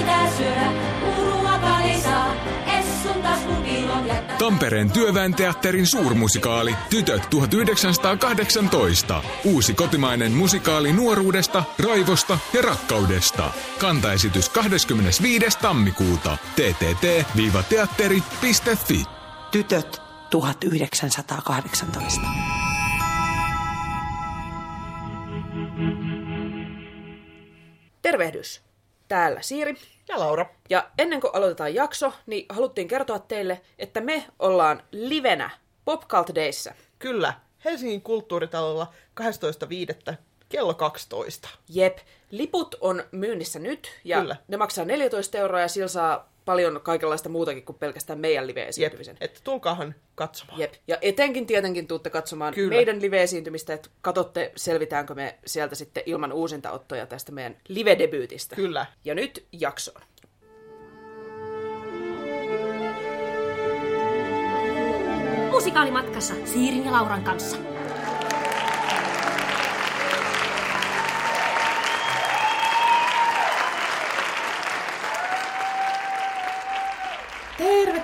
pitää syödä, ruokaa ei saa. Tampereen työväen teatterin suurmusikaali Tytöt 1918. Uusi kotimainen musikaali nuoruudesta, raivosta ja rakkaudesta. Kantaesitys 25. tammikuuta. ttt-teatteri.fi Tytöt 1918. Tervehdys! Täällä Siiri. Ja Laura. Ja ennen kuin aloitetaan jakso, niin haluttiin kertoa teille, että me ollaan livenä Pop Cult Dayssä. Kyllä, Helsingin kulttuuritalolla 12.5. kello 12. Jep, liput on myynnissä nyt ja Kyllä. ne maksaa 14 euroa ja sillä saa paljon kaikenlaista muutakin kuin pelkästään meidän Jep, live-esiintymisen. että tulkaahan katsomaan. Jep. Ja etenkin tietenkin tuutte katsomaan Kyllä. meidän live-esiintymistä, että katsotte, selvitäänkö me sieltä sitten ilman uusintaottoja tästä meidän live-debyytistä. Kyllä. Ja nyt jaksoon. Musikaalimatkassa Siirin ja Lauran kanssa.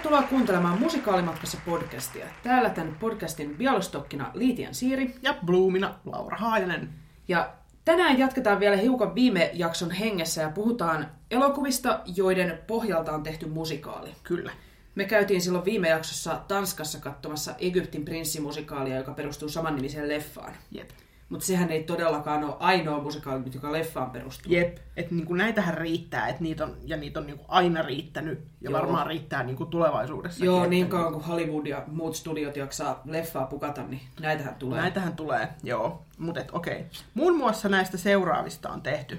Tervetuloa kuuntelemaan Musikaalimatkassa podcastia. Täällä tämän podcastin bialostokkina Liitian Siiri. Ja Bloomina Laura Haajanen. Ja tänään jatketaan vielä hiukan viime jakson hengessä ja puhutaan elokuvista, joiden pohjalta on tehty musikaali. Kyllä. Me käytiin silloin viime jaksossa Tanskassa katsomassa Egyptin prinssimusikaalia, joka perustuu samannimiseen leffaan. Jep. Mutta sehän ei todellakaan ole ainoa musikaali, joka leffaan perustuu. Jep. Että niinku näitähän riittää, et niitä on, ja niitä on niinku aina riittänyt. Ja Joo. varmaan riittää niinku tulevaisuudessa. Joo, niin kauan kuin Hollywood ja muut studiot jaksaa leffaa pukata, niin näitähän tulee. Näitähän tulee, joo. Mutta okei. Muun muassa näistä seuraavista on tehty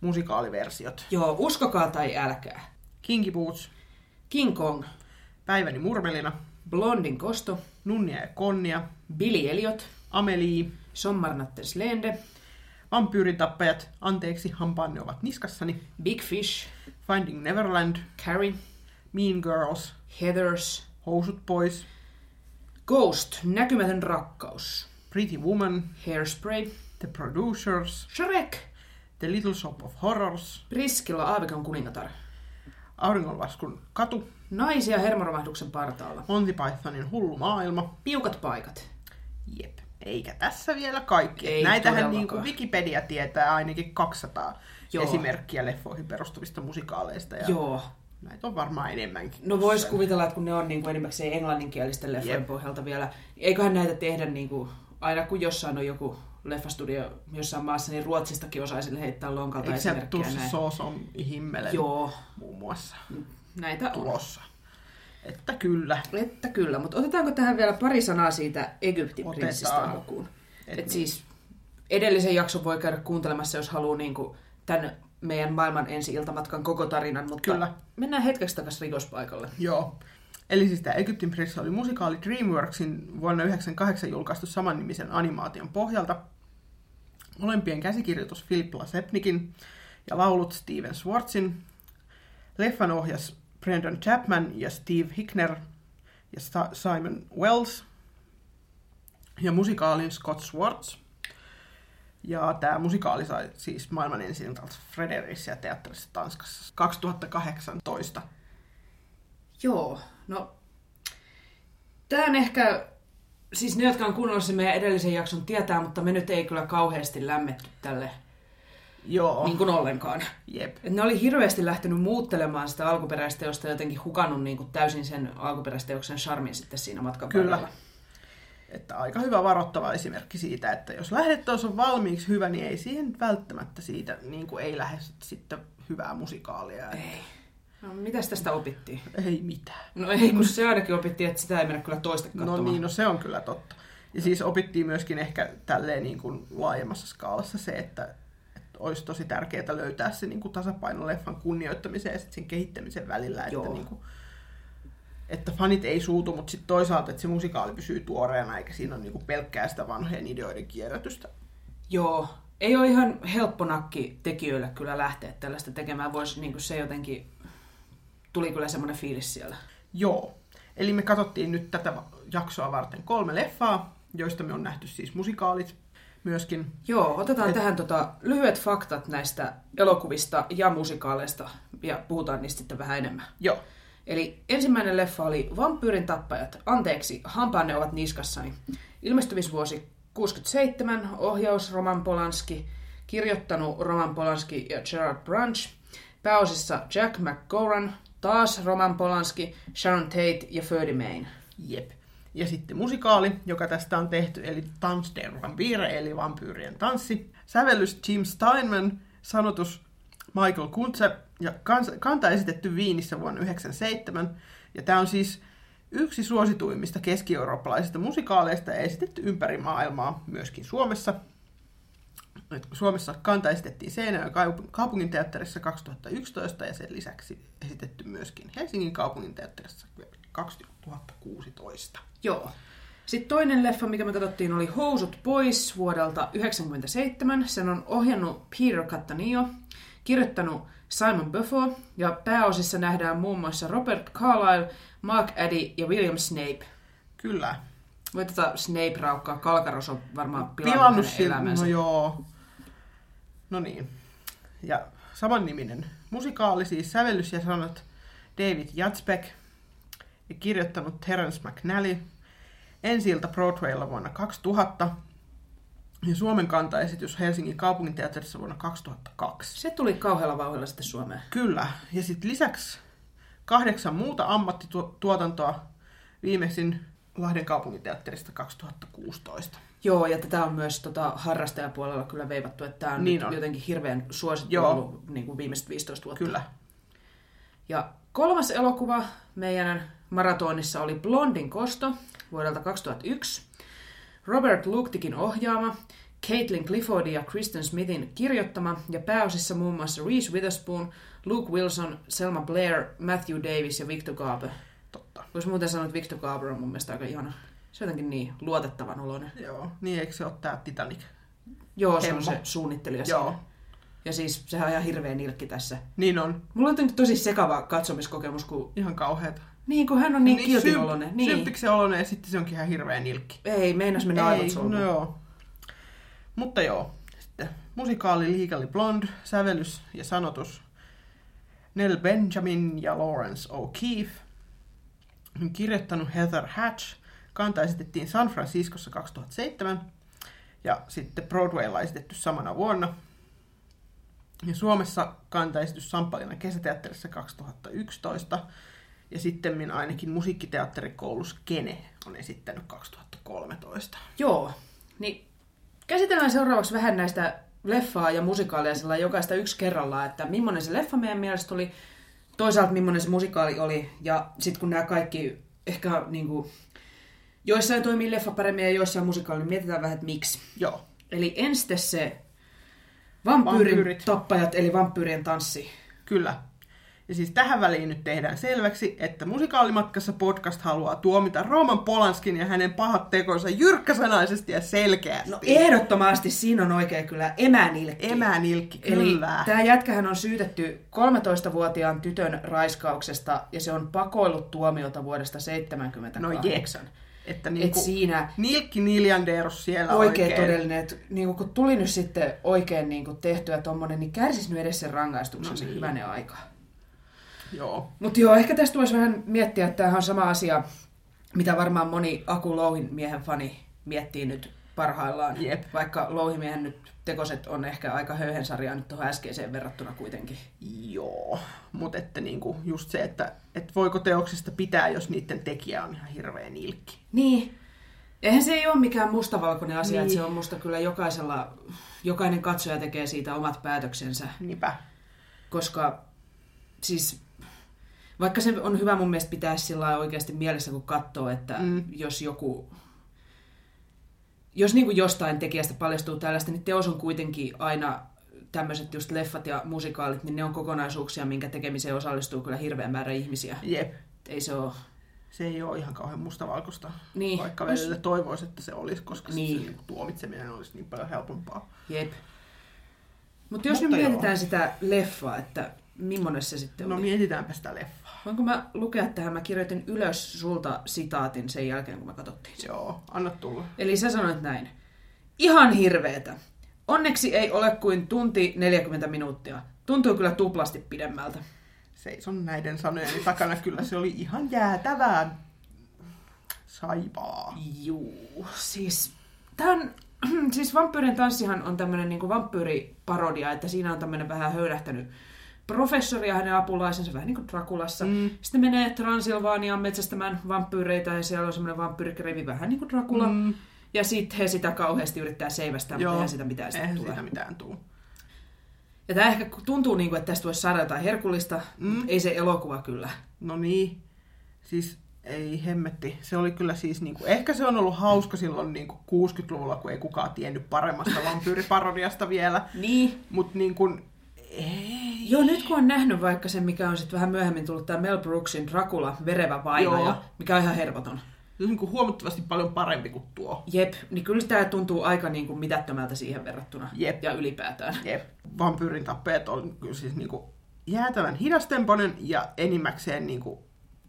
musikaaliversiot. Joo, uskokaa tai älkää. Kinky Boots, King Kong, Päiväni murmelina, Blondin kosto, Nunnia ja Konnia, Billy Elliot, Amelie, Sommarnattens Lende, Vampyyrintappajat, Anteeksi, hampaanne ovat niskassani, Big Fish, Finding Neverland, Carrie, Mean Girls, Heathers, Housut pois, Ghost, Näkymätön rakkaus, Pretty Woman, Hairspray, The Producers, Shrek, The Little Shop of Horrors, Priskilla Aavikon kuningatar, Auringonlaskun katu, Naisia hermoromahduksen partaalla, Monty Pythonin hullu maailma. Piukat paikat, Jep. Eikä tässä vielä kaikki. Ei Näitähän niin kuin Wikipedia tietää ainakin 200 Joo. esimerkkiä leffoihin perustuvista musikaaleista. Ja Joo. Näitä on varmaan enemmänkin. No vois kuvitella, että kun ne on niin kuin enimmäkseen englanninkielisten leffojen Jep. pohjalta vielä, niin eiköhän näitä tehdä niin kuin, aina kun jossain on joku leffastudio jossain maassa, niin Ruotsistakin osaisi heittää lonkalta Eikö se esimerkkejä tuossa näin. Soos on himmelen Joo, muun muassa näitä on. Että kyllä. Että kyllä, mutta otetaanko tähän vielä pari sanaa siitä Egyptin Otetaan. prinssistä alkuun? Et Et niin. siis edellisen jakson voi käydä kuuntelemassa, jos haluaa niin kuin tämän meidän maailman ensi-iltamatkan koko tarinan, mutta Kyllä. mennään hetkeksi takaisin rikospaikalle. Joo. Eli siis tämä Egyptin prinssi oli musikaali DreamWorksin vuonna 1998 julkaistu samannimisen animaation pohjalta. Molempien käsikirjoitus Philip Lasepnikin ja laulut Steven Swartzin. Leffan ohjas Brendan Chapman ja Steve Hickner ja Simon Wells. Ja musikaalin Scott Swartz. Ja tämä musikaali sai siis maailman ensin Fredericiä teatterissa Tanskassa 2018. Joo, no tämä on ehkä, siis ne, jotka on kuunnellut meidän edellisen jakson tietää, mutta me nyt ei kyllä kauheasti lämmetty tälle Joo. niin kuin ollenkaan. Jep. Et ne oli hirveästi lähtenyt muuttelemaan sitä alkuperäisteosta ja jotenkin hukannut niin kuin täysin sen alkuperäisteoksen charmin sitten siinä matkan Kyllä. Että aika hyvä varoittava esimerkki siitä, että jos lähdeteos on valmiiksi hyvä, niin ei siihen välttämättä siitä niin kuin ei lähde sitten hyvää musikaalia. Ei. No, mitäs tästä opittiin? ei mitään. No ei, kun se ainakin opittiin, että sitä ei mennä kyllä toista katsomaan. No niin, no se on kyllä totta. Ja siis opittiin myöskin ehkä tälleen niin kuin laajemmassa skaalassa se, että olisi tosi tärkeää löytää se niin kuin tasapaino leffan kunnioittamisen ja sit sen kehittämisen välillä. Että, niin kuin, että fanit ei suutu, mutta sitten toisaalta, että se musikaali pysyy tuoreena, eikä siinä ole niin kuin pelkkää sitä vanhojen ideoiden kierrätystä. Joo, ei ole ihan helppo nakki tekijöille kyllä lähteä tällaista tekemään. Voisi niin se jotenkin, tuli kyllä semmoinen fiilis siellä. Joo. Eli me katsottiin nyt tätä jaksoa varten kolme leffaa, joista me on nähty siis musikaalit. Myöskin. Joo, otetaan Et... tähän tota, lyhyet faktat näistä elokuvista ja musikaaleista ja puhutaan niistä sitten vähän enemmän. Joo. Eli ensimmäinen leffa oli Vampyyrin tappajat. Anteeksi, hampaanne ovat niskassani. Ilmestymisvuosi 67, ohjaus Roman Polanski, kirjoittanut Roman Polanski ja Gerard Branch, pääosissa Jack McGoran, taas Roman Polanski, Sharon Tate ja Ferdy Main. Jep. Ja sitten musikaali, joka tästä on tehty, eli Tans der Vampire, eli vampyyrien tanssi. Sävellys Jim Steinman, sanotus Michael Kuntze ja kanta esitetty Viinissä vuonna 1997. Ja tämä on siis yksi suosituimmista keski-eurooppalaisista musikaaleista ja esitetty ympäri maailmaa, myöskin Suomessa. Suomessa kanta esitettiin Seinäjoen kaupunginteatterissa 2011 ja sen lisäksi esitetty myöskin Helsingin kaupunginteatterissa 2016. Joo. Sitten toinen leffa, mikä me katsottiin, oli Housut pois vuodelta 1997. Sen on ohjannut Peter Cattaneo, kirjoittanut Simon Buffo ja pääosissa nähdään muun muassa Robert Carlyle, Mark Addy ja William Snape. Kyllä. Voi tätä Snape raukkaa. Kalkaros on varmaan pilannut, pilannut elämänsä. No joo. No niin. Ja samanniminen musikaali, siis sävellys ja sanat David Jatsbeck ja kirjoittanut Terence McNally. Ensi Broadwaylla vuonna 2000 ja Suomen kantaesitys Helsingin kaupunginteatterissa vuonna 2002. Se tuli kauhealla vauhdilla sitten Suomeen. Kyllä. Ja sitten lisäksi kahdeksan muuta ammattituotantoa viimeisin Lahden kaupunginteatterista 2016. Joo, ja tätä on myös tota, harrastajapuolella kyllä veivattu, että tämä on, niin on. jotenkin hirveän suosittu Joo. ollut niin kuin viimeiset 15 vuotta. Kyllä. Ja kolmas elokuva meidän maratonissa oli Blondin kosto vuodelta 2001. Robert Luktikin ohjaama, Caitlin Cliffordin ja Kristen Smithin kirjoittama ja pääosissa muun muassa Reese Witherspoon, Luke Wilson, Selma Blair, Matthew Davis ja Victor Garber. Totta. Voisi muuten sanoa, että Victor Garber on mun mielestä aika ihana. Se on jotenkin niin luotettavan oloinen. Joo, niin eikö se ole tää Titanic? Joo, se on se suunnittelija Joo. Siinä. Ja siis sehän on ihan hirveä nilkki tässä. Niin on. Mulla on tosi sekava katsomiskokemus, kun... Ihan kauheata. Niin, kun hän on niin, niin kiltinoloinen. Symp- niin. Sympiksen oloinen ja sitten se onkin ihan hirveä nilkki. Ei, meinas mennä aivot no joo. Mutta joo, sitten musikaali Legally Blonde, sävellys ja sanotus Nell Benjamin ja Lawrence O'Keefe. On kirjoittanut Heather Hatch. Kanta esitettiin San Franciscossa 2007 ja sitten Broadwaylla esitetty samana vuonna. Ja Suomessa kanta esitys Sampalinan kesäteatterissa 2011 ja sitten ainakin musiikkiteatterikoulus Kene on esittänyt 2013. Joo, niin käsitellään seuraavaksi vähän näistä leffaa ja musikaalia sillä jokaista yksi kerrallaan, että millainen se leffa meidän mielestä oli, toisaalta millainen se musikaali oli, ja sitten kun nämä kaikki ehkä niin kuin, joissain toimii leffa paremmin ja joissain musikaali, niin mietitään vähän, että miksi. Joo. Eli ensin se vampyyrin Vampyyrit. tappajat, eli vampyyrien tanssi. Kyllä. Ja siis tähän väliin nyt tehdään selväksi, että musikaalimatkassa podcast haluaa tuomita Roman Polanskin ja hänen pahat tekonsa jyrkkäsanaisesti ja selkeästi. No ehdottomasti siinä on oikein kyllä emänilkki. Emänilkki, kyllä. Eli tämä jätkähän on syytetty 13-vuotiaan tytön raiskauksesta ja se on pakoillut tuomiota vuodesta 78. No jep. Että niin et siinä Nilkki Niljanderos siellä oikein. Oikein todellinen, että niin kun tuli nyt sitten oikein niin tehtyä tuommoinen, niin kärsisi nyt edes sen rangaistuksen no niin. hyvänen aikaa. Joo. Mutta joo, ehkä tästä voisi vähän miettiä, että tämä on sama asia, mitä varmaan moni Aku Louhin miehen fani miettii nyt parhaillaan. Jep. Vaikka Louhimiehen nyt tekoset on ehkä aika höyhensarjaa nyt tuohon äskeiseen verrattuna kuitenkin. Joo, mutta että niinku just se, että et voiko teoksista pitää, jos niiden tekijä on ihan hirveän ilkki. Niin. Eihän se ei ole mikään mustavalkoinen asia, niin. että se on musta kyllä jokaisella, jokainen katsoja tekee siitä omat päätöksensä. Niinpä. Koska siis vaikka se on hyvä mun mielestä pitää sillä oikeasti mielessä, kun katsoo, että mm. jos joku jos niin kuin jostain tekijästä paljastuu tällaista, niin teos on kuitenkin aina tämmöiset just leffat ja musikaalit, niin ne on kokonaisuuksia, minkä tekemiseen osallistuu kyllä hirveän määrä ihmisiä. Jep. Ei se ole... Se ei ole ihan kauhean mustavalkoista, niin. vaikka välillä toivoisi, että se olisi, koska niin. se niin tuomitseminen olisi niin paljon helpompaa. Jep. Mut jos Mutta nyt mietitään joo. sitä leffaa, että millainen se sitten no, oli? No mietitäänpä sitä leffaa. Voinko mä lukea tähän? Mä kirjoitin ylös sulta sitaatin sen jälkeen, kun me katsottiin Joo, anna tulla. Eli sä sanoit näin. Ihan hirveetä. Onneksi ei ole kuin tunti 40 minuuttia. Tuntuu kyllä tuplasti pidemmältä. Seison näiden sanojeni takana. Kyllä se oli ihan jäätävää saipaa. Juu, siis... Tää on, siis Vampyyrin tanssihan on tämmönen niinku vampyyriparodia, että siinä on tämmönen vähän höylähtänyt professori ja hänen apulaisensa, vähän niin kuin Drakulassa. Mm. Sitten menee Transilvaaniaan metsästämään vampyyreitä ja siellä on semmoinen vampyyrikrevi vähän niin kuin Dracula. Mm. Ja sitten he sitä kauheasti yrittää seivästää, mutta eihän sitä mitään eihän tule. siitä mitään tuu. Ja tämä ehkä tuntuu niin kuin, että tästä voisi saada jotain herkullista, mm. mutta ei se elokuva kyllä. No niin, siis ei hemmetti. Se oli kyllä siis, niinku, ehkä se on ollut hauska silloin niinku 60-luvulla, kun ei kukaan tiennyt paremmasta vampyyriparodiasta vielä. Niin. Mutta niin kuin. Joo, nyt kun on nähnyt vaikka sen, mikä on sitten vähän myöhemmin tullut tämä Mel Brooksin Dracula, verevä vainaja, Joo. mikä on ihan hervoton. Se on niinku huomattavasti paljon parempi kuin tuo. Jep, niin kyllä tämä tuntuu aika niin kuin mitättömältä siihen verrattuna. Jep. Ja ylipäätään. Jep. Vampyyrin tappeet on kyllä siis niinku jäätävän hidastempoinen ja enimmäkseen niinku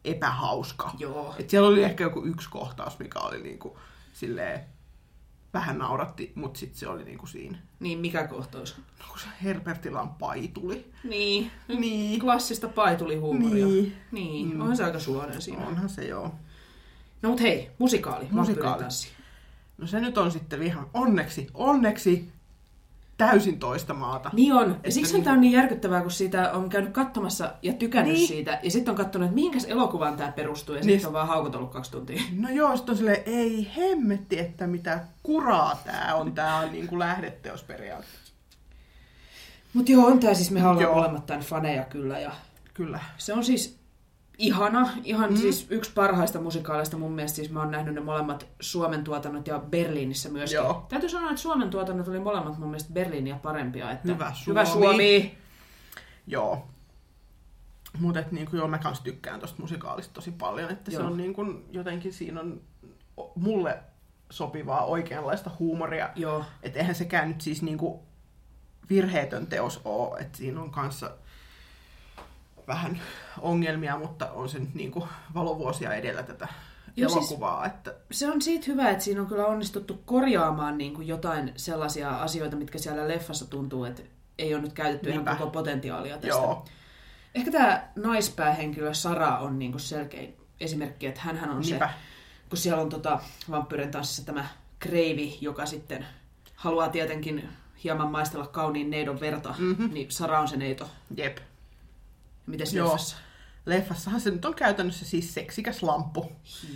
epähauska. Joo. Et siellä oli ehkä joku yksi kohtaus, mikä oli niinku silleen vähän nauratti, mutta sitten se oli niinku siinä. Niin, mikä kohtaus? No kun se Herbertillä on paituli. Niin. Niin. Klassista paitulihuumoria. Niin. Niin, Mm. onhan se aika suonen siinä. Onhan se joo. No mut hei, musikaali. Musikaali. No se nyt on sitten ihan onneksi, onneksi täysin toista maata. Niin on. Ja siksi niin- tämä on niin järkyttävää, kun siitä on käynyt katsomassa ja tykännyt Niin. siitä. Ja sitten on katsonut, että mihinkäs elokuvaan tämä perustuu. Ja Niin. sitten on vaan haukotellut kaksi tuntia. No joo, sit on silleen, ei hemmetti, että mitä kuraa tää on, tää on niinku lähdeteos periaatteessa. Mutta joo, on tämä siis, me ollaan molemmat tämän faneja kyllä. Ja Kyllä. se on siis ihana, ihan mm. siis yksi parhaista musikaaleista mun mielestä. Siis mä oon nähnyt ne molemmat Suomen tuotannot ja Berliinissä myöskin. Joo. Täytyy sanoa, että Suomen tuotannot oli molemmat mun mielestä Berliiniä parempia. Että Hyvä Hyvä Suomi. Suomi. Joo. Mutta niinku, joo, mä kans tykkään tosta musikaalista tosi paljon, että se Joo. on niinku, jotenkin siinä on mulle sopivaa oikeanlaista huumoria. Joo. Että eihän sekään nyt siis niinku virheetön teos oo, että siinä on kanssa vähän ongelmia, mutta on se nyt niinku valovuosia edellä tätä Joo, siis- elokuvaa, että Se on siitä hyvä, että siinä on kyllä onnistuttu korjaamaan niin kuin jotain sellaisia asioita, mitkä siellä leffassa tuntuu, että ei ole nyt käytetty Niinpä. ihan koko potentiaalia tästä. joo, Ehkä tämä naispäähenkilö Sara on niin kuin selkein esimerkki, että hän on niinpä, se, kun siellä on tota vampyyren tanssissa tämä kreivi, joka sitten haluaa tietenkin hieman maistella kauniin neidon verta, Mhm. mm-hmm. niin Sara on se neito. jep. Miten Joo. leffassa? Leffassahan se nyt on käytännössä siis seksikäs lamppu.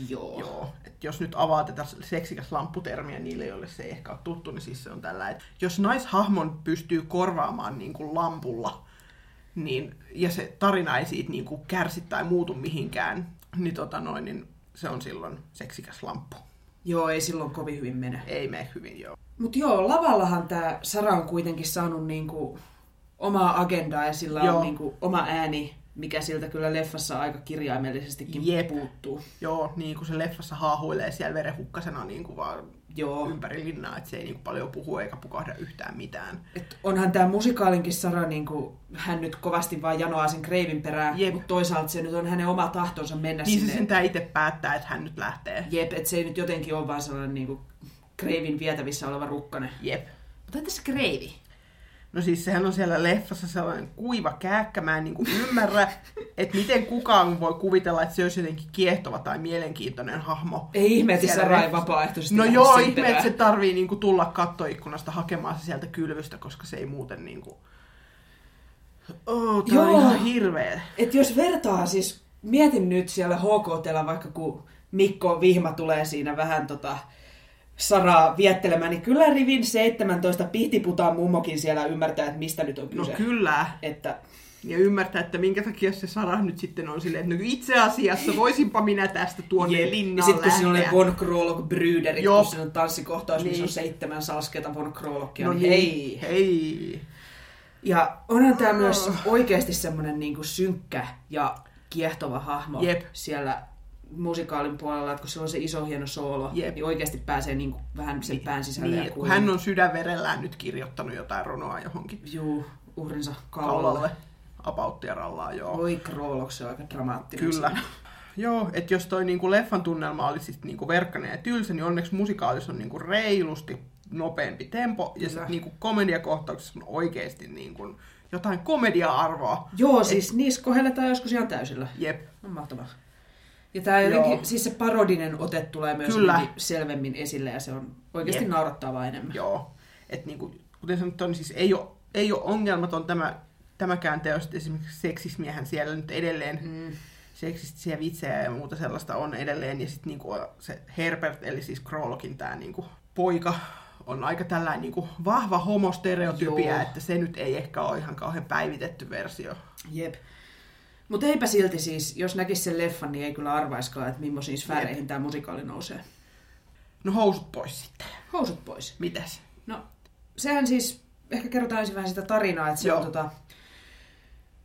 Joo. Joo, että jos nyt avaa tätä seksikäs lampputermiä niille, joille se ei ehkä ole tuttu, niin siis se on tällä, että jos naishahmon pystyy korvaamaan niin kuin lampulla, niin, ja se tarina ei siitä niin kuin kärsi tai muutu mihinkään, niin, tota noin, niin se on silloin seksikäs lamppu. Joo, ei silloin kovin hyvin mene. Ei mene hyvin, joo. Mutta joo, lavallahan tämä Sara on kuitenkin saanut niinku omaa agendaa ja sillä Joo. on niinku oma ääni, mikä siltä kyllä leffassa aika kirjaimellisestikin Jep. puuttuu. Joo, niin kuin se leffassa haahuilee siellä verenhukkasena niin kuin vaan Joo. ympäri linnaa, että se ei niin kuin paljon puhu eikä pukahda yhtään mitään. Et onhan tämä musikaalinkin Sara, niinku, hän nyt kovasti vaan janoaa sen kreivin perään, Jep. mutta toisaalta se nyt on hänen oma tahtonsa mennä Niin se sinne. sentään itse päättää, että hän nyt lähtee. Jep, että se ei nyt jotenkin ole vaan sellainen niinku, kreivin vietävissä oleva rukkanen. Jep. Mutta entä se kreivi? No siis sehän on siellä leffassa sellainen kuiva kääkkä. Mä en niin ymmärrä, että miten kukaan voi kuvitella, että se olisi jotenkin kiehtova tai mielenkiintoinen hahmo. Ei ihme, että ei leffassa. vapaaehtoisesti No joo, ihme, että se tarvii niinku tulla kattoikkunasta hakemaan se sieltä kylvystä, koska se ei muuten niinku... Oh, tää on Joo. ihan hirveä. Et jos vertaa, siis mietin nyt siellä HKTllä, vaikka kun Mikko Vihma tulee siinä vähän tota Saraa viettelemään, niin kyllä rivin 17 pihtiputaan mummokin siellä ymmärtää, että mistä nyt on No kyse. kyllä. Että Ja ymmärtää, että minkä takia se Sara nyt sitten on silleen, että no itse asiassa voisinpa minä tästä tuonne ja linnaan sitten kun siinä oli. Von Krolok Brüderit, Joo. kun siinä on tanssikohtaus, niin. missä on Niin. seitsemän salsketa Von Krolokia, No niin, niin, hei. hei. Ja onhan tämä myös oikeasti semmoinen niinku synkkä ja kiehtova hahmo Jep. siellä musikaalin puolella, että kun sillä on se iso hieno soolo, Jep. niin oikeasti pääsee niinku vähän sen pään sisälle Niin, kun hän on sydänverellään nyt kirjoittanut jotain runoa johonkin Juu, uhrinsa kaulalle. kaulalle. Apauttia rallaa, joo. Oi Krolok, se on aika dramaattinen. Kyllä. siinä. Joo, että jos toi niinku leffan tunnelma oli sit niinku verkkainen ja tylsä, niin onneksi musikaalissa on niinku reilusti nopeampi tempo, ja sitten niinku komediakohtauksessa on oikeasti niinku jotain komedia-arvoa. Joo, siis niissä kohelletaan joskus ihan täysillä. Jep. On mahtavaa. Ja tää jotenkin, Joo. siis se parodinen ote tulee myös Kyllä. selvemmin esille ja se on oikeasti Jep. naurattavaa enemmän. Joo. Et niinku, kuten sanottu, niin siis ei ole, ei ole ongelmaton tämä, tämäkään teos. Esimerkiksi seksismiähän siellä nyt edelleen, Mm. seksistisiä vitsejä ja muuta sellaista on edelleen. Ja sitten niinku se Herbert, eli siis Krolokin tämä niinku poika, on aika tällainen niinku vahva homostereotypia, Joo. että se nyt ei ehkä ole ihan kauhean päivitetty versio. Jep. Mutta eipä silti siis, jos näkisi sen leffan, niin ei kyllä arvaiskaan, että millaisiin sfääreihin tämä musikaali nousee. No housut pois sitten. Housut pois. Mitäs? No, sehän siis, ehkä kerrotaan ensin vähän sitä tarinaa, että se Joo. on tota...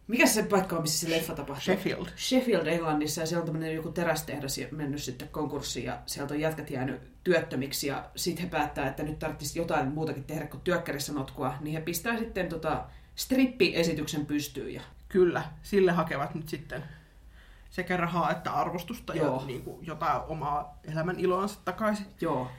Mikä se paikka on, missä se leffa tapahtuu? Sheffield. Sheffield Englannissa ja siellä on tämmöinen joku terästehdas mennyt sitten konkurssiin ja sieltä on jätkät jäänyt työttömiksi ja sitten he päättää, että nyt tarvitsisi jotain muutakin tehdä kuin työkkärissä notkua, niin he pistää sitten tota strippi-esityksen pystyyn ja Kyllä, sille hakevat nyt sitten sekä rahaa että arvostusta Joo. ja niin kuin jotain omaa elämän iloansa takaisin. joo.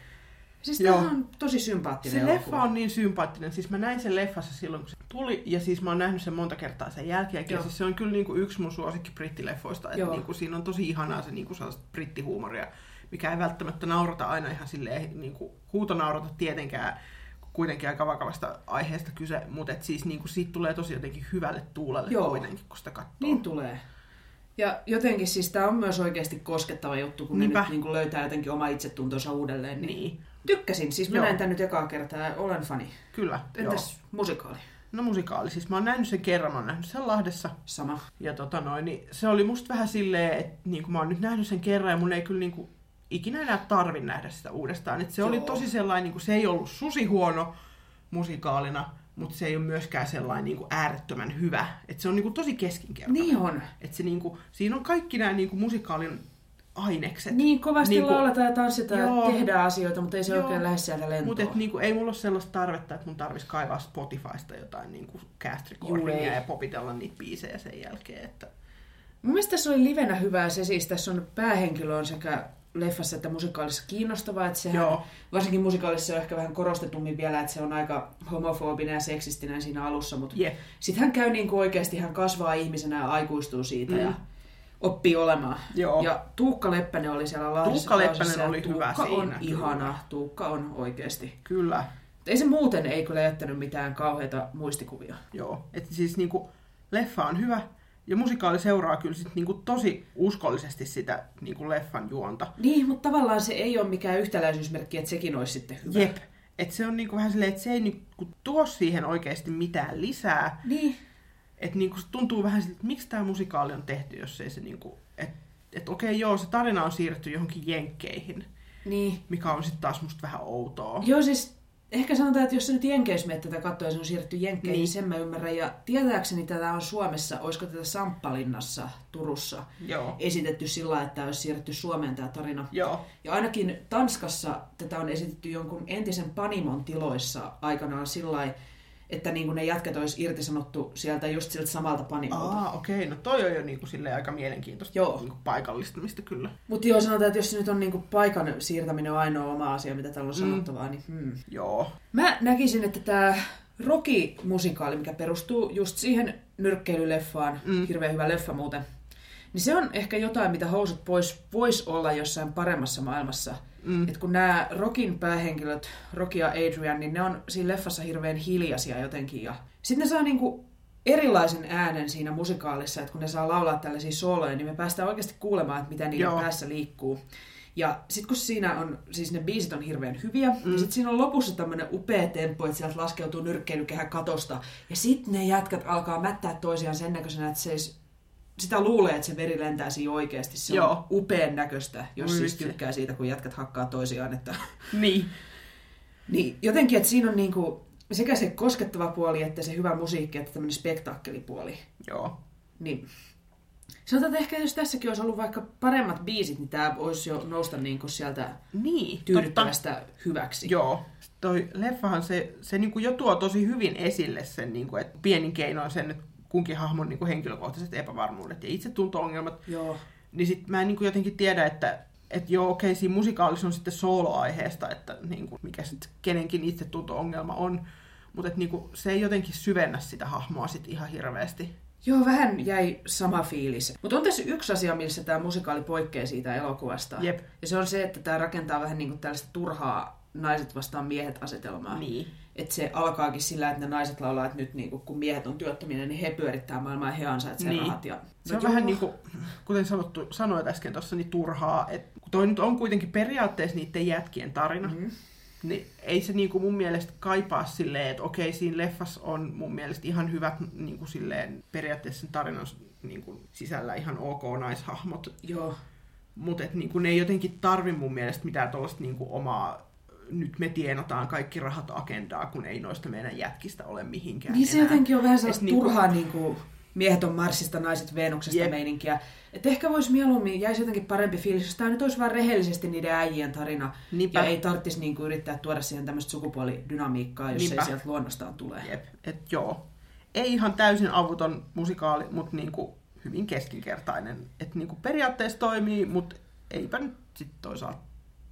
Siis Joo. on tosi sympaattinen Se elokuva. leffa on niin sympaattinen. Siis mä näin sen leffassa silloin, kun se tuli, ja siis mä oon nähnyt sen monta kertaa sen jälkeenkin. Ja siis se on kyllä niin kuin yksi mun suosikki brittileffoista. Että niin kuin siinä on tosi ihanaa se niin kuin brittihuumoria, mikä ei välttämättä naurata aina ihan silleen niin kuin huutonaurata tietenkään, kun kuitenkin aika vakavasta aiheesta kyse, mutta et siis niin kuin siitä tulee tosi jotenkin hyvälle tuulelle Joo. kuitenkin, kun sitä katsoo. Niin tulee. Ja jotenkin siis tämä on myös oikeasti koskettava juttu, kun Niinpä. ne nyt niin kuin löytää jotenkin oma itsetuntonsa uudelleen. Niin. Niin, Tykkäsin, siis mä Joo. näin tän nyt ekaa kertaa ja olen fani. kyllä. Entäs Joo. musikaali? No musikaali, siis mä oon nähnyt sen kerran, mä oon nähnyt sen Lahdessa. Sama. Ja tota noin, niin se oli musta vähän silleen, että niin mä oon nyt nähnyt sen kerran ja mun ei kyllä niin kuin, ikinä enää tarvi nähdä sitä uudestaan. Et se Joo. oli tosi sellainen, niin kuin, se ei ollut susi huono musikaalina, mutta se ei ole myöskään sellainen niin kuin, äärettömän hyvä. Et se on niin kuin, tosi keskinkertainen. Niin on. Et se, niin kuin, siinä on kaikki nämä niin kuin, musikaalin ainekset. Niin kovasti Niinku- lauletaan ja tanssitaan Joo. ja tehdään asioita, mutta ei se Joo. oikein lähde sieltä lentoon. Mutta et, niinku, ei mulla ole sellaista tarvetta, että mun tarvitsisi kaivaa Spotifysta jotain niinku, cast Juu, ei. recordingia ja popitella niitä biisejä sen jälkeen. Että... Mun mielestä tässä oli livenä hyvää se siis, tässä on päähenkilö on sekä leffassa että musikaalissa kiinnostavaa, että sehän, Joo. varsinkin musikaalissa se on ehkä vähän korostetummin vielä, että se on aika homofobinen ja seksistinen siinä alussa, mutta Jep. sitten hän käy niin kuin oikeasti, hän kasvaa ihmisenä ja aikuistuu siitä Mm. ja oppii olemaan. Joo. Ja Tuukka Leppänen oli siellä Lahdessa. Tuukka Leppänen lausissa, oli hyvä Tuukka on siinä, kyllä. ihana, Tuukka on oikeasti. Kyllä. Ei se muuten ei kyllä jättänyt mitään kauheita muistikuvia. Joo. Et siis niinku, leffa on hyvä ja musikaali seuraa kyllä sit niinku, tosi uskollisesti sitä niinku, leffan juonta. Niin, mutta tavallaan se ei ole mikään yhtäläisyysmerkki, että sekin olisi sitten hyvä. Jep. Et se on niinku vähän silleen, että se ei niinku, tuo siihen oikeasti mitään lisää. Niin, Että niinku, se tuntuu vähän siltä, että miksi tämä musikaali on tehty, jos ei se niinku... Että et, okei, joo, se tarina on siirretty johonkin jenkkeihin, niin. mikä on sitten taas musta vähän outoa. Joo, siis ehkä sanotaan, että jos sä nyt Jenkeissä menet tätä katsoa ja se on siirretty Jenkkeihin, niin. Niin. sen mä ymmärrän. Ja tietääkseni tätä on Suomessa, olisiko tätä Samppalinnassa, Turussa, Joo. esitetty sillä että tämä olisi siirretty Suomeen tämä tarina. Joo. Ja ainakin Tanskassa tätä on esitetty jonkun entisen Panimon tiloissa aikanaan sillä lailla, että niin kuin ne jätkät olisi irtisanottu sieltä just siltä samalta Panimolta. Aa, okei, no toi on jo niinku silleen aika mielenkiintoista Joo. Niinku paikallistamista kyllä. Mutta joo, sanotaan, että jos se nyt on niinku paikan siirtäminen on ainoa oma asia, mitä täällä on Mm. sanottavaa, niin hmm. Joo. Mä näkisin, että tämä Rocky-musikaali, mikä perustuu just siihen nyrkkeilyleffaan. Mm. hirveän hyvä leffa muuten, niin se on ehkä jotain, mitä housut pois voisi olla jossain paremmassa maailmassa. Mm. Et kun nämä Rockin päähenkilöt, Rocky ja Adrian, niin ne on siinä leffassa hirveän hiljaisia jotenkin. Ja sitten ne saa niinku erilaisen äänen siinä musikaalissa, että kun ne saa laulaa tällaisia sooloja, niin me päästään oikeasti kuulemaan, että mitä niiden Joo. päässä liikkuu. Ja sitten kun siinä on, siis ne biisit on hirveän hyviä, mm. ja sitten siinä on lopussa tämmöinen upea tempo, että sieltä laskeutuu nyrkkeilykehä katosta, ja sitten ne jätkät alkaa mättää toisiaan sen näköisenä, että se sitä luulee, että se veri lentää siinä oikeasti. Se on Joo. upean näköistä, jos Oi siis tykkää siitä, kun jätkät hakkaa toisiaan. Että... Niin. niin, jotenkin, että siinä on niinku sekä se koskettava puoli, että se hyvä musiikki, että tämmöinen spektaakkelipuoli. Joo. Niin. Sanotaan, että ehkä jos tässäkin olisi ollut vaikka paremmat biisit, niin tämä voisi jo nousta niinku sieltä Niin. tyydyttävästä hyväksi. Joo. Toi leffahan se, se niinku jo tuo tosi hyvin esille sen, niinku, että pienin keinoin sen, että kunkin hahmon niinku henkilökohtaiset epävarmuudet ja itsetunto-ongelmat. Joo. Niin sit mä en niinku jotenkin tiedä, että että joo, okei, siinä musikaalissa on sitten soloaiheesta, että niin kuin, mikä sitten kenenkin itsetunto-ongelma on, mutta että niin kuin, se ei jotenkin syvennä sitä hahmoa sit ihan hirveästi. Joo, vähän jäi sama fiilis. Mutta on tässä yksi asia, missä tämä musikaali poikkeaa siitä elokuvasta. Jep. Ja se on se, että tämä rakentaa vähän niin kuin tällaista turhaa naiset vastaan miehet asetelmaa. Niin. Että se alkaakin sillä, että ne naiset laulaa, että nyt niin kuin, kun miehet on työttömiä, niin he pyörittää maailmaa ja he ansaitsevat Niin. rahat. Ja... Se on No vähän joo. niin kuin, kuten sanottu, sanoit äsken tuossa, niin turhaa. Että toi nyt on kuitenkin periaatteessa niiden jätkien tarina, Mhm. mm-hmm. niin ei se niin kuin mun mielestä kaipaa silleen, että okei, siinä leffassa on mun mielestä ihan hyvät niin kuin silleen, periaatteessa sen tarinan niin kuin sisällä ihan ok naishahmot. Joo. Mutta niinku, ne ei jotenkin tarvi mun mielestä mitään tuollaista niinku, omaa, nyt me tienataan kaikki rahat agendaa, kun ei noista meidän jätkistä ole mihinkään Niin se enää. jotenkin on vähän Et sellaista niinku- turhaa niin kuin, miehet on Marsista, naiset Venuksesta Jep. meininkiä. Että ehkä voisi mieluummin, jäisi jotenkin parempi fiilis, jos tämä nyt olisi vaan rehellisesti niiden äijien tarina. Niinpä. Ja ei tarvitsisi niin kuin, yrittää tuoda siihen tämmöistä sukupuolidynamiikkaa, jos Niinpä. ei sieltä luonnostaan tule. Jep, et joo. Ei ihan täysin avuton musikaali, mutta niinku hyvin keskinkertainen. Et niinku periaatteessa toimii, mutta eipä nyt sitten toisaalta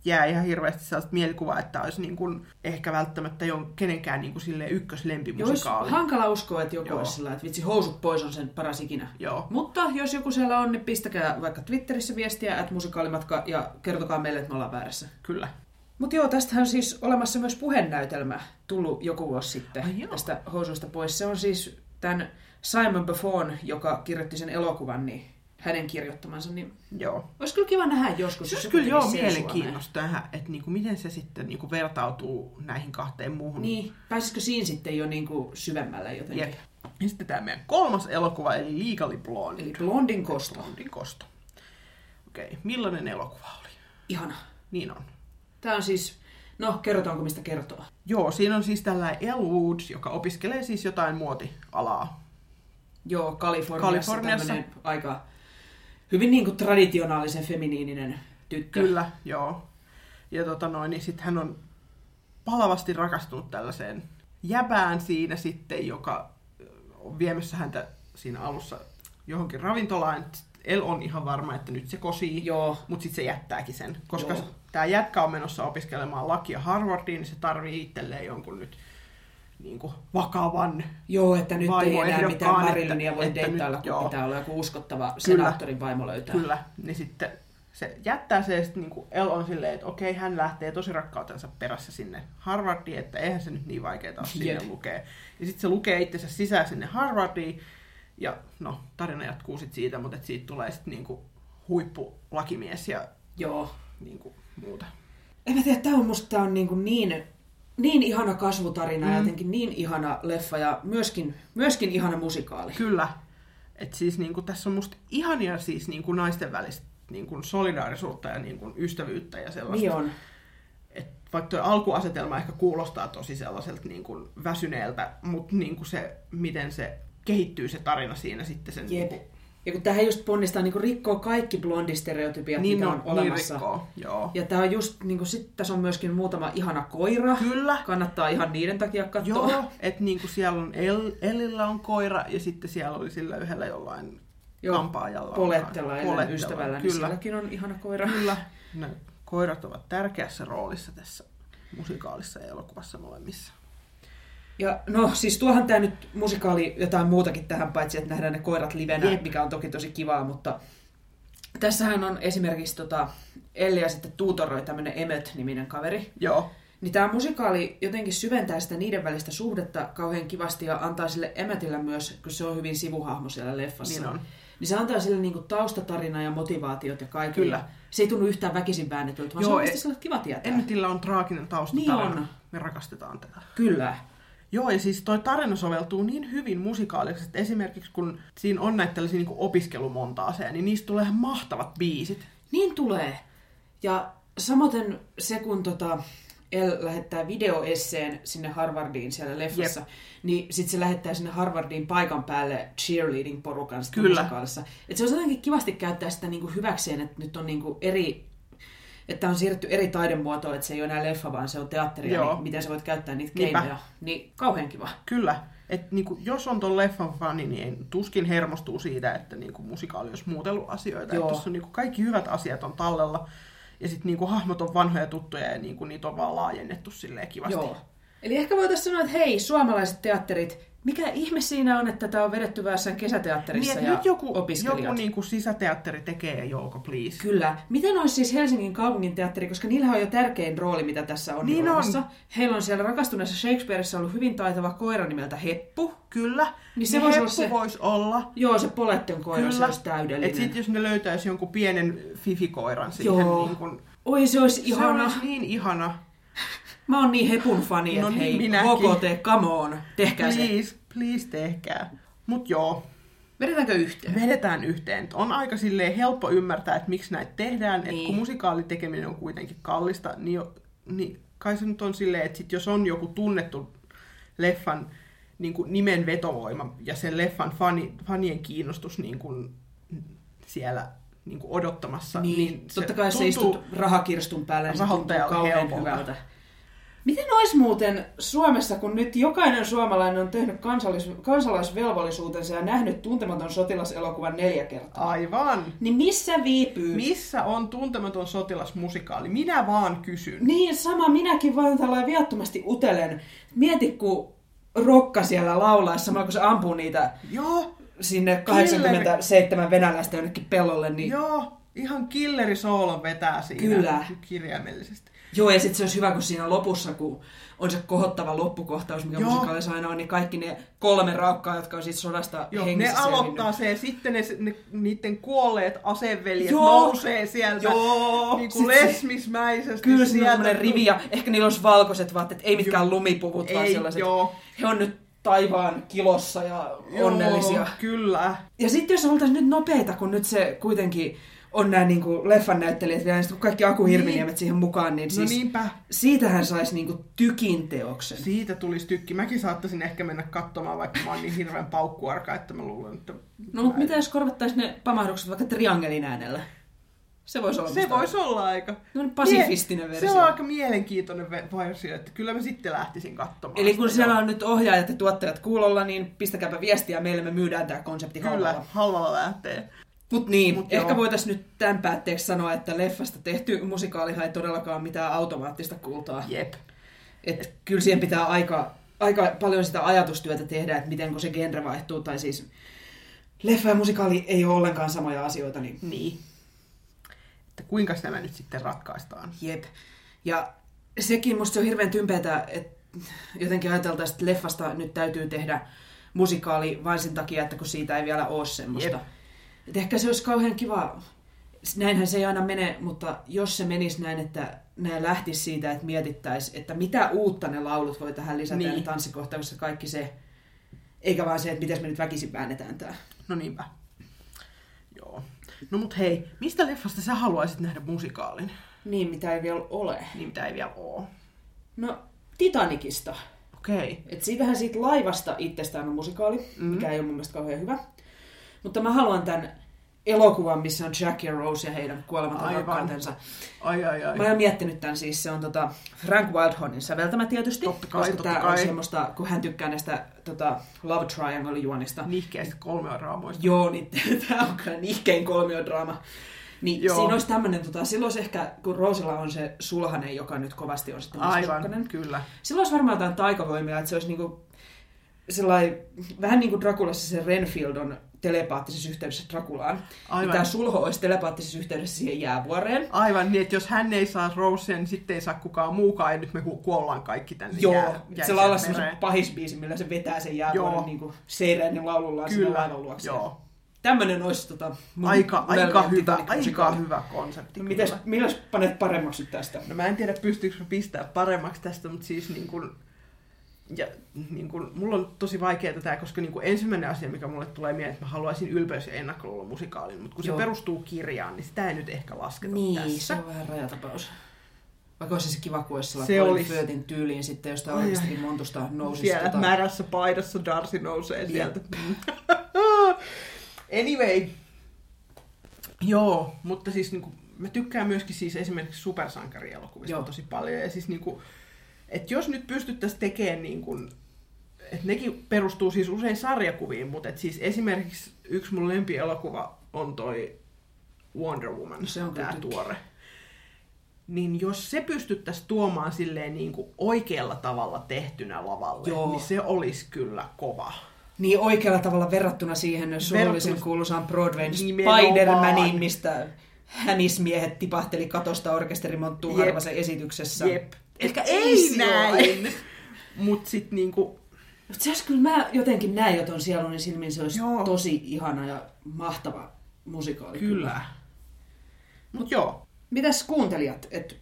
jää ihan hirveästi sellaista mielikuvaa, että olisi niinku ehkä välttämättä jon, kenenkään niinku sille Ja olisi ykköslempimusikaali. hankala uskoa, että joku Joo. olisi sillä, että vitsi, housut pois on sen paras ikinä. Joo. Mutta jos joku siellä on, niin pistäkää vaikka Twitterissä viestiä, että musikaalimatka, ja kertokaa meille, että me ollaan väärässä. Kyllä. Mutta joo, tästähän on siis olemassa myös puhenäytelmä tullut joku vuosi sitten Ai joo. tästä housuista pois. Se on siis tämän Simon Buffon, joka kirjoitti sen elokuvan, niin hänen kirjoittamansa, niin Joo. olisi kyllä kiva nähdä joskus. Se olisi kyllä joo mielenkiintoista nähdä, että niinku, miten se sitten niinku vertautuu näihin kahteen muuhun. Niin, pääsisikö siinä sitten jo niinku syvemmälle jotenkin? Jep. Ja sitten tämä meidän kolmas elokuva, eli Legally Blonde. Eli Blondin kosto. Blondin kosto. Okei, millainen elokuva oli? Ihana. Niin on. Tämä on siis, no kerrotaanko mistä kertoo? Joo, siinä on siis tällainen Elle Woods, joka opiskelee siis jotain muotialaa. Joo, Kaliforniassa, Kaliforniassa. aika hyvin niinku traditionaalisen feminiininen tyttö. Kyllä, joo. Ja tota noin, niin sitten hän on palavasti rakastunut tällaiseen jäbään siinä sitten, joka on viemässä häntä siinä alussa johonkin ravintolaan. El on ihan varma, että nyt se kosii, Joo. mutta sitten se jättääkin sen. Koska tämä jätkä on menossa opiskelemaan lakia Harvardiin, niin se tarvii itselleen jonkun nyt niin kuin vakavan Joo, että nyt ei enää mitään että- Marilynia voi että deittailla, kun joo. pitää olla joku uskottava senaattorin vaimo löytää. Kyllä, niin sitten se jättää se sitten niin El on silleen, että okei, hän lähtee tosi rakkautensa perässä sinne Harvardiin, että eihän se nyt niin vaikeaa ole sinne Jep. lukea. Ja sitten se lukee itsensä sisään sinne Harvardiin ja no, tarina jatkuu sitten siitä, mutta et siitä tulee sitten niinku huippulakimies ja Joo. niinku muuta. En mä tiedä, tämä on musta tää on niin, kuin niin, niin ihana kasvutarina mm. ja jotenkin niin ihana leffa ja myöskin, myöskin ihana musikaali. Kyllä. että siis niinku, tässä on musta ihania siis niinku, naisten välistä niinku, solidaarisuutta ja niinku, ystävyyttä ja sellaista. Niin on. Et vaikka tuo alkuasetelma ehkä kuulostaa tosi sellaiselta niin kuin väsyneeltä, mutta niin kuin se, miten se kehittyy se tarina siinä sitten sen... Jep. Niin, kuin, Ja kun tähän just ponnistaa niin rikkoo kaikki blondistereotypiat, niin, mitä on, on niin olemassa. rikkoo, joo. Ja tää on just, niin kuin, sit tässä on myöskin muutama ihana koira. Kyllä. Kannattaa ihan niiden takia katsoa. Joo, että niin siellä on El, Elillä on koira ja sitten siellä oli sillä yhdellä jollain Joo, kampaajalla. Polettella, Polettella, Ellen ystävällä, niin Kyllä, sielläkin on ihana koira. kyllä. Ne koirat ovat tärkeässä roolissa tässä musikaalissa ja elokuvassa molemmissa. Ja no siis tuohan tämä nyt musikaali jotain muutakin tähän, paitsi että nähdään ne koirat livenä, Jep. mikä on toki tosi kivaa, mutta tässähän on esimerkiksi tota, Elli ja sitten tuutoroi tämmöinen Emmet-niminen kaveri. Joo, Niin tämä musikaali jotenkin syventää sitä niiden välistä suhdetta kauhean kivasti ja antaa sille Emmetillä myös, kun se on hyvin sivuhahmo siellä leffassa. Niin on. Niin se antaa sille niinku taustatarina ja motivaatiot ja kaikille. Kyllä. Se ei tunnu yhtään väkisin väännetyltä, vaan Joo, se on sellainen kiva tietää. Emmetillä on traaginen taustatarina. Niin on. Me rakastetaan tätä. Kyllä. Joo, ja siis toi tarina soveltuu niin hyvin musikaalisesti, että esimerkiksi kun siinä on näitä tällaisia niin opiskelumontaaseja, niin niistä tulee ihan mahtavat biisit. Niin tulee. Ja samoin se, kun tota, El lähettää videoesseen sinne Harvardiin siellä leffassa, Jep. niin sitten se lähettää sinne Harvardiin paikan päälle cheerleading-porukan Kyllä. musikaalissa. Et se on jotenkin kivasti käyttää sitä niinku hyväkseen, että nyt on niinku eri että on siirretty eri taidemuotoon, että se ei ole enää leffa, vaan se on teatteria, Joo. niin miten sä voit käyttää niitä Niinpä. keinoja. Niin kauhean kiva. Kyllä, että niinku, jos on ton leffan fani, niin tuskin hermostuu siitä, että niinku, musikaali olisi muutellut asioita. Tuossa niinku, kaikki hyvät asiat on tallella. Ja sitten niinku hahmot on vanhoja tuttuja ja niinku niitä on vaan laajennettu silleen kivasti. Joo. Eli ehkä voitaisiin sanoa, että hei, suomalaiset teatterit, mikä ihme siinä on, että tämä on vedetty Väässän kesäteatterissa Niin, ja nyt joku, opiskelijat? joku niinku sisäteatteri tekee Jouko, please. Kyllä. Miten olisi siis Helsingin kaupungin teatteri, koska niillä on jo tärkein rooli, mitä tässä on Niin on. olemassa. Heillä on siellä rakastuneessa Shakespeareissa ollut hyvin taitava koira nimeltä Heppu. Kyllä. Niin se voisi olla heppu se- voisi olla. Joo, se Poletten koira, se Kyllä. olisi täydellinen. Et sit jos ne löytäisi jonkun pienen fifikoiran siihen, Joo. niin kun, Oi, se olisi se ihana. olisi niin ihana. Mä oon niin Hepun fani, että No niin, hei, minäkin. HKT, come on, tehkää se. Please, please tehkää. Mut joo, Vedetäänkö yhteen? vedetään yhteen. On aika silleen helppo ymmärtää, että miksi näitä tehdään. Niin. Niin. Et kun musikaali tekeminen on kuitenkin kallista, niin, jo, niin kai se nyt on silleen, että sit jos on joku tunnettu leffan niin kuin nimen vetovoima ja sen leffan fani, fanien kiinnostus niin kuin siellä niin kuin odottamassa, Niin, niin, niin totta kai se istut rahakirstun päälle, niin se tuntuu helpolta. hyvältä. Miten olisi muuten Suomessa, kun nyt jokainen suomalainen on tehnyt kansallis- kansalaisvelvollisuutensa ja nähnyt tuntematon sotilaselokuvan neljä kertaa? Aivan. Niin missä viipyy? Missä on tuntematon sotilasmusikaali? Minä vaan kysyn. Niin, sama minäkin vaan tällä viattomasti utelen. Mieti, kun Rokka siellä laulaa, samalla kun se ampuu niitä Joo, sinne 87 venäläistä jonnekin pellolle, niin joo. Ihan killeri soolon vetää siinä Kyllä. kirjaimellisesti. Joo, ja sitten se olisi hyvä, kun siinä lopussa, kun on se kohottava loppukohtaus, mikä Joo. musikaalissa aina on, niin kaikki ne kolme raukkaa, jotka on siitä sodasta Joo, ne hengissä aloittaa se ja sitten ne, ne, niiden kuolleet aseveljet Joo. nousee sieltä Joo. niin kuin Sit se- lesmismäisesti. Kyllä sieltä. semmoinen rivi, ja ehkä niillä olisi valkoiset vaatteet, ei mitkään lumipuvut, vaan Ei, sellaiset. joo. He on nyt taivaan kilossa ja onnellisia. Joo, kyllä. Ja sitten jos oltaisiin nyt nopeita, kun nyt se kuitenkin on nämä niinku leffan näyttelijät vielä, ja kaikki Aku Hirviniemet siihen mukaan, niin No siis niinpä. siitähän saisi niinku tykin teoksen. Siitä tulisi tykki. Mäkin saattaisin ehkä mennä katsomaan, vaikka mä oon niin hirveän paukkuarka, että mä luulen, että... No mutta mitä jos korvattaisiin ne pamahdukset vaikka triangelin äänellä? Se voisi olla Se voisi olla aika... No, pasifistinen Mie- versio. Se on aika mielenkiintoinen ve- versio, että kyllä mä sitten lähtisin katsomaan. Eli kun sitä. siellä on nyt ohjaajat ja tuottajat kuulolla, niin pistäkääpä viestiä meille, me myydään tämä konsepti Kyllä, halvalla. halvalla lähtee. Mut niin, Mut ehkä voitaisiin nyt tämän päätteeksi sanoa, että leffasta tehty musikaalihan ei todellakaan mitään automaattista kultaa. Jep. Et kyllä siihen pitää aika, aika paljon sitä ajatustyötä tehdä, että miten kun se genre vaihtuu, tai siis leffa ja musikaali ei ole ollenkaan samoja asioita, niin Niin. Että kuinka nämä nyt sitten ratkaistaan? Jep. Ja sekin musta se on hirveän tympeätä, että jotenkin ajateltaisiin, että leffasta nyt täytyy tehdä musikaali vain sen takia, että kun siitä ei vielä ole semmoista. Jep. Et ehkä se olisi kauhean kiva, näinhän se ei aina mene, mutta jos se menisi näin, että ne lähtisi siitä, että mietittäisiin, että mitä uutta ne laulut voi tähän lisätä niin. ja ja kaikki se, eikä vaan se, että miten me nyt väkisin väännetään tämä. No niinpä. Joo. No mut hei, mistä leffasta sä haluaisit nähdä musikaalin? Niin, mitä ei vielä ole. Niin mitä ei vielä oo. No, Titanicista. Okei. Et siitähän siitä laivasta itsestään on musikaali, mm. mikä ei ole mun mielestä kauhean hyvä. Mutta mä haluan tämän elokuvan, missä on Jack ja Rose ja heidän kuolematon Aivan. rakkautensa. Ai ai ai. Mä oon miettinyt tämän siis, se on tota Frank Wildhornin säveltämä tietysti. Totta kai, koska totta tää kai. on semmoista, kun hän tykkää näistä tota, Love Triangle-juonista. Nihkeästi kolme raamoista. Joo, niin tämä on kyllä nihkein kolmiodraama. Niin Joo. Siinä olisi tämmöinen, tota, silloin olisi ehkä, kun Rosella on se sulhanen, joka nyt kovasti on sitten Aivan, kyllä. Silloin olisi varmaan jotain taikavoimia, että se olisi niinku sellai, vähän niin kuin Drakulassa se Renfield on telepaattisessa yhteydessä Drakulaan. Aivan. Niin tämä sulho olisi telepaattisessa yhteydessä siihen jäävuoreen. Aivan niin, että jos hän ei saa Rosea, niin sitten ei saa kukaan muukaan, ja nyt me ku- kuollaan kaikki tänne Joo, jää, se laulaa semmoisen pahisbiisin, millä se vetää sen jäävuoren niin kuin Seireenin laulullaan sinne Kyllä, laivan luokse. joo. Tämmöinen olisi tota, mun Aika, aika, hyvä, aika hyvä konsepti. No, mites, kyllä. milläs panet paremmaksi tästä? No mä en tiedä, pystyykö pistää paremmaksi tästä, mutta siis niin kuin, ja niin kuin, mulla on tosi vaikeaa tämä, koska niin kuin ensimmäinen asia, mikä mulle tulee mieleen, että mä haluaisin ylpeys- ja ennakkoluulo musikaalin, mutta kun Joo. se perustuu kirjaan, niin sitä ei nyt ehkä lasketa Niin, tässä. se on vähän rajatapaus. Vaikka olisi se kiva, kun olisi Se olisi. Tyyliin sitten jostain Ai, oikeastikin montusta nousisi. Siellä tota- märässä paidassa Darcy nousee Jep. sieltä. anyway. Joo, mutta siis niinku, mä tykkään myöskin siis esimerkiksi supersankarielokuvista Joo. tosi paljon. Ja siis niinku, että jos nyt pystyttäisiin tekemään niinku, että nekin perustuu siis usein sarjakuviin, mutta et siis esimerkiksi yksi mun lempielokuva on toi Wonder Woman, Se on tykki. tuore. niin jos se pystyttäisiin tuomaan silleen niin kuin oikealla tavalla tehtynä lavalle, Joo. niin se olisi kyllä kova. Niin oikealla tavalla verrattuna siihen surullisen Verrattuna- kuuluisaan Broadwayn Nimenomaan. Spider-Maniin, mistä hämismiehet tipahteli katosta orkesterimonttuun Jep. harvasen esityksessä. Jep. Ehkä ei näin. Mut sit niinku, Mutta se olisi kyllä, mä jotenkin näin jo ton sieluni silmin, se olisi Joo. tosi ihana ja mahtava musikaali. kyllä. Mut joo, Mitäs kuuntelijat, että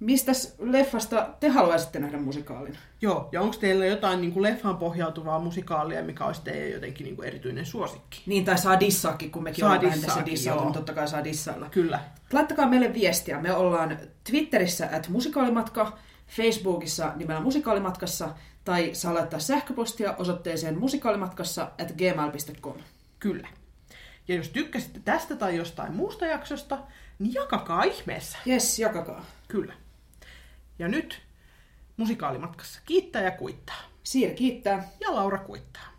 mistä leffasta te haluaisitte nähdä musikaalin? joo. Ja onko teillä jotain niinku leffaan pohjautuvaa musikaalia, mikä olisi teidän jotenkin niinku erityinen suosikki? Niin, tai saa dissaakin, kun mekin Saa ollaan dissaakin, dissailtu, joo. niin totta kai saa dissailla. Kyllä. Laittakaa meille viestiä. Me ollaan Twitterissä at musikaalimatka, Facebookissa nimellä musikaalimatkassa, tai saa laittaa sähköpostia osoitteeseen musikaalimatkassa at gmail.com. Kyllä. Ja jos tykkäsitte tästä tai jostain muusta jaksosta, niin jakakaa ihmeessä. Jes, jakakaa. Kyllä. Ja nyt musikaalimatkassa kiittää ja kuittaa. Siiri kiittää. Ja Laura kuittaa.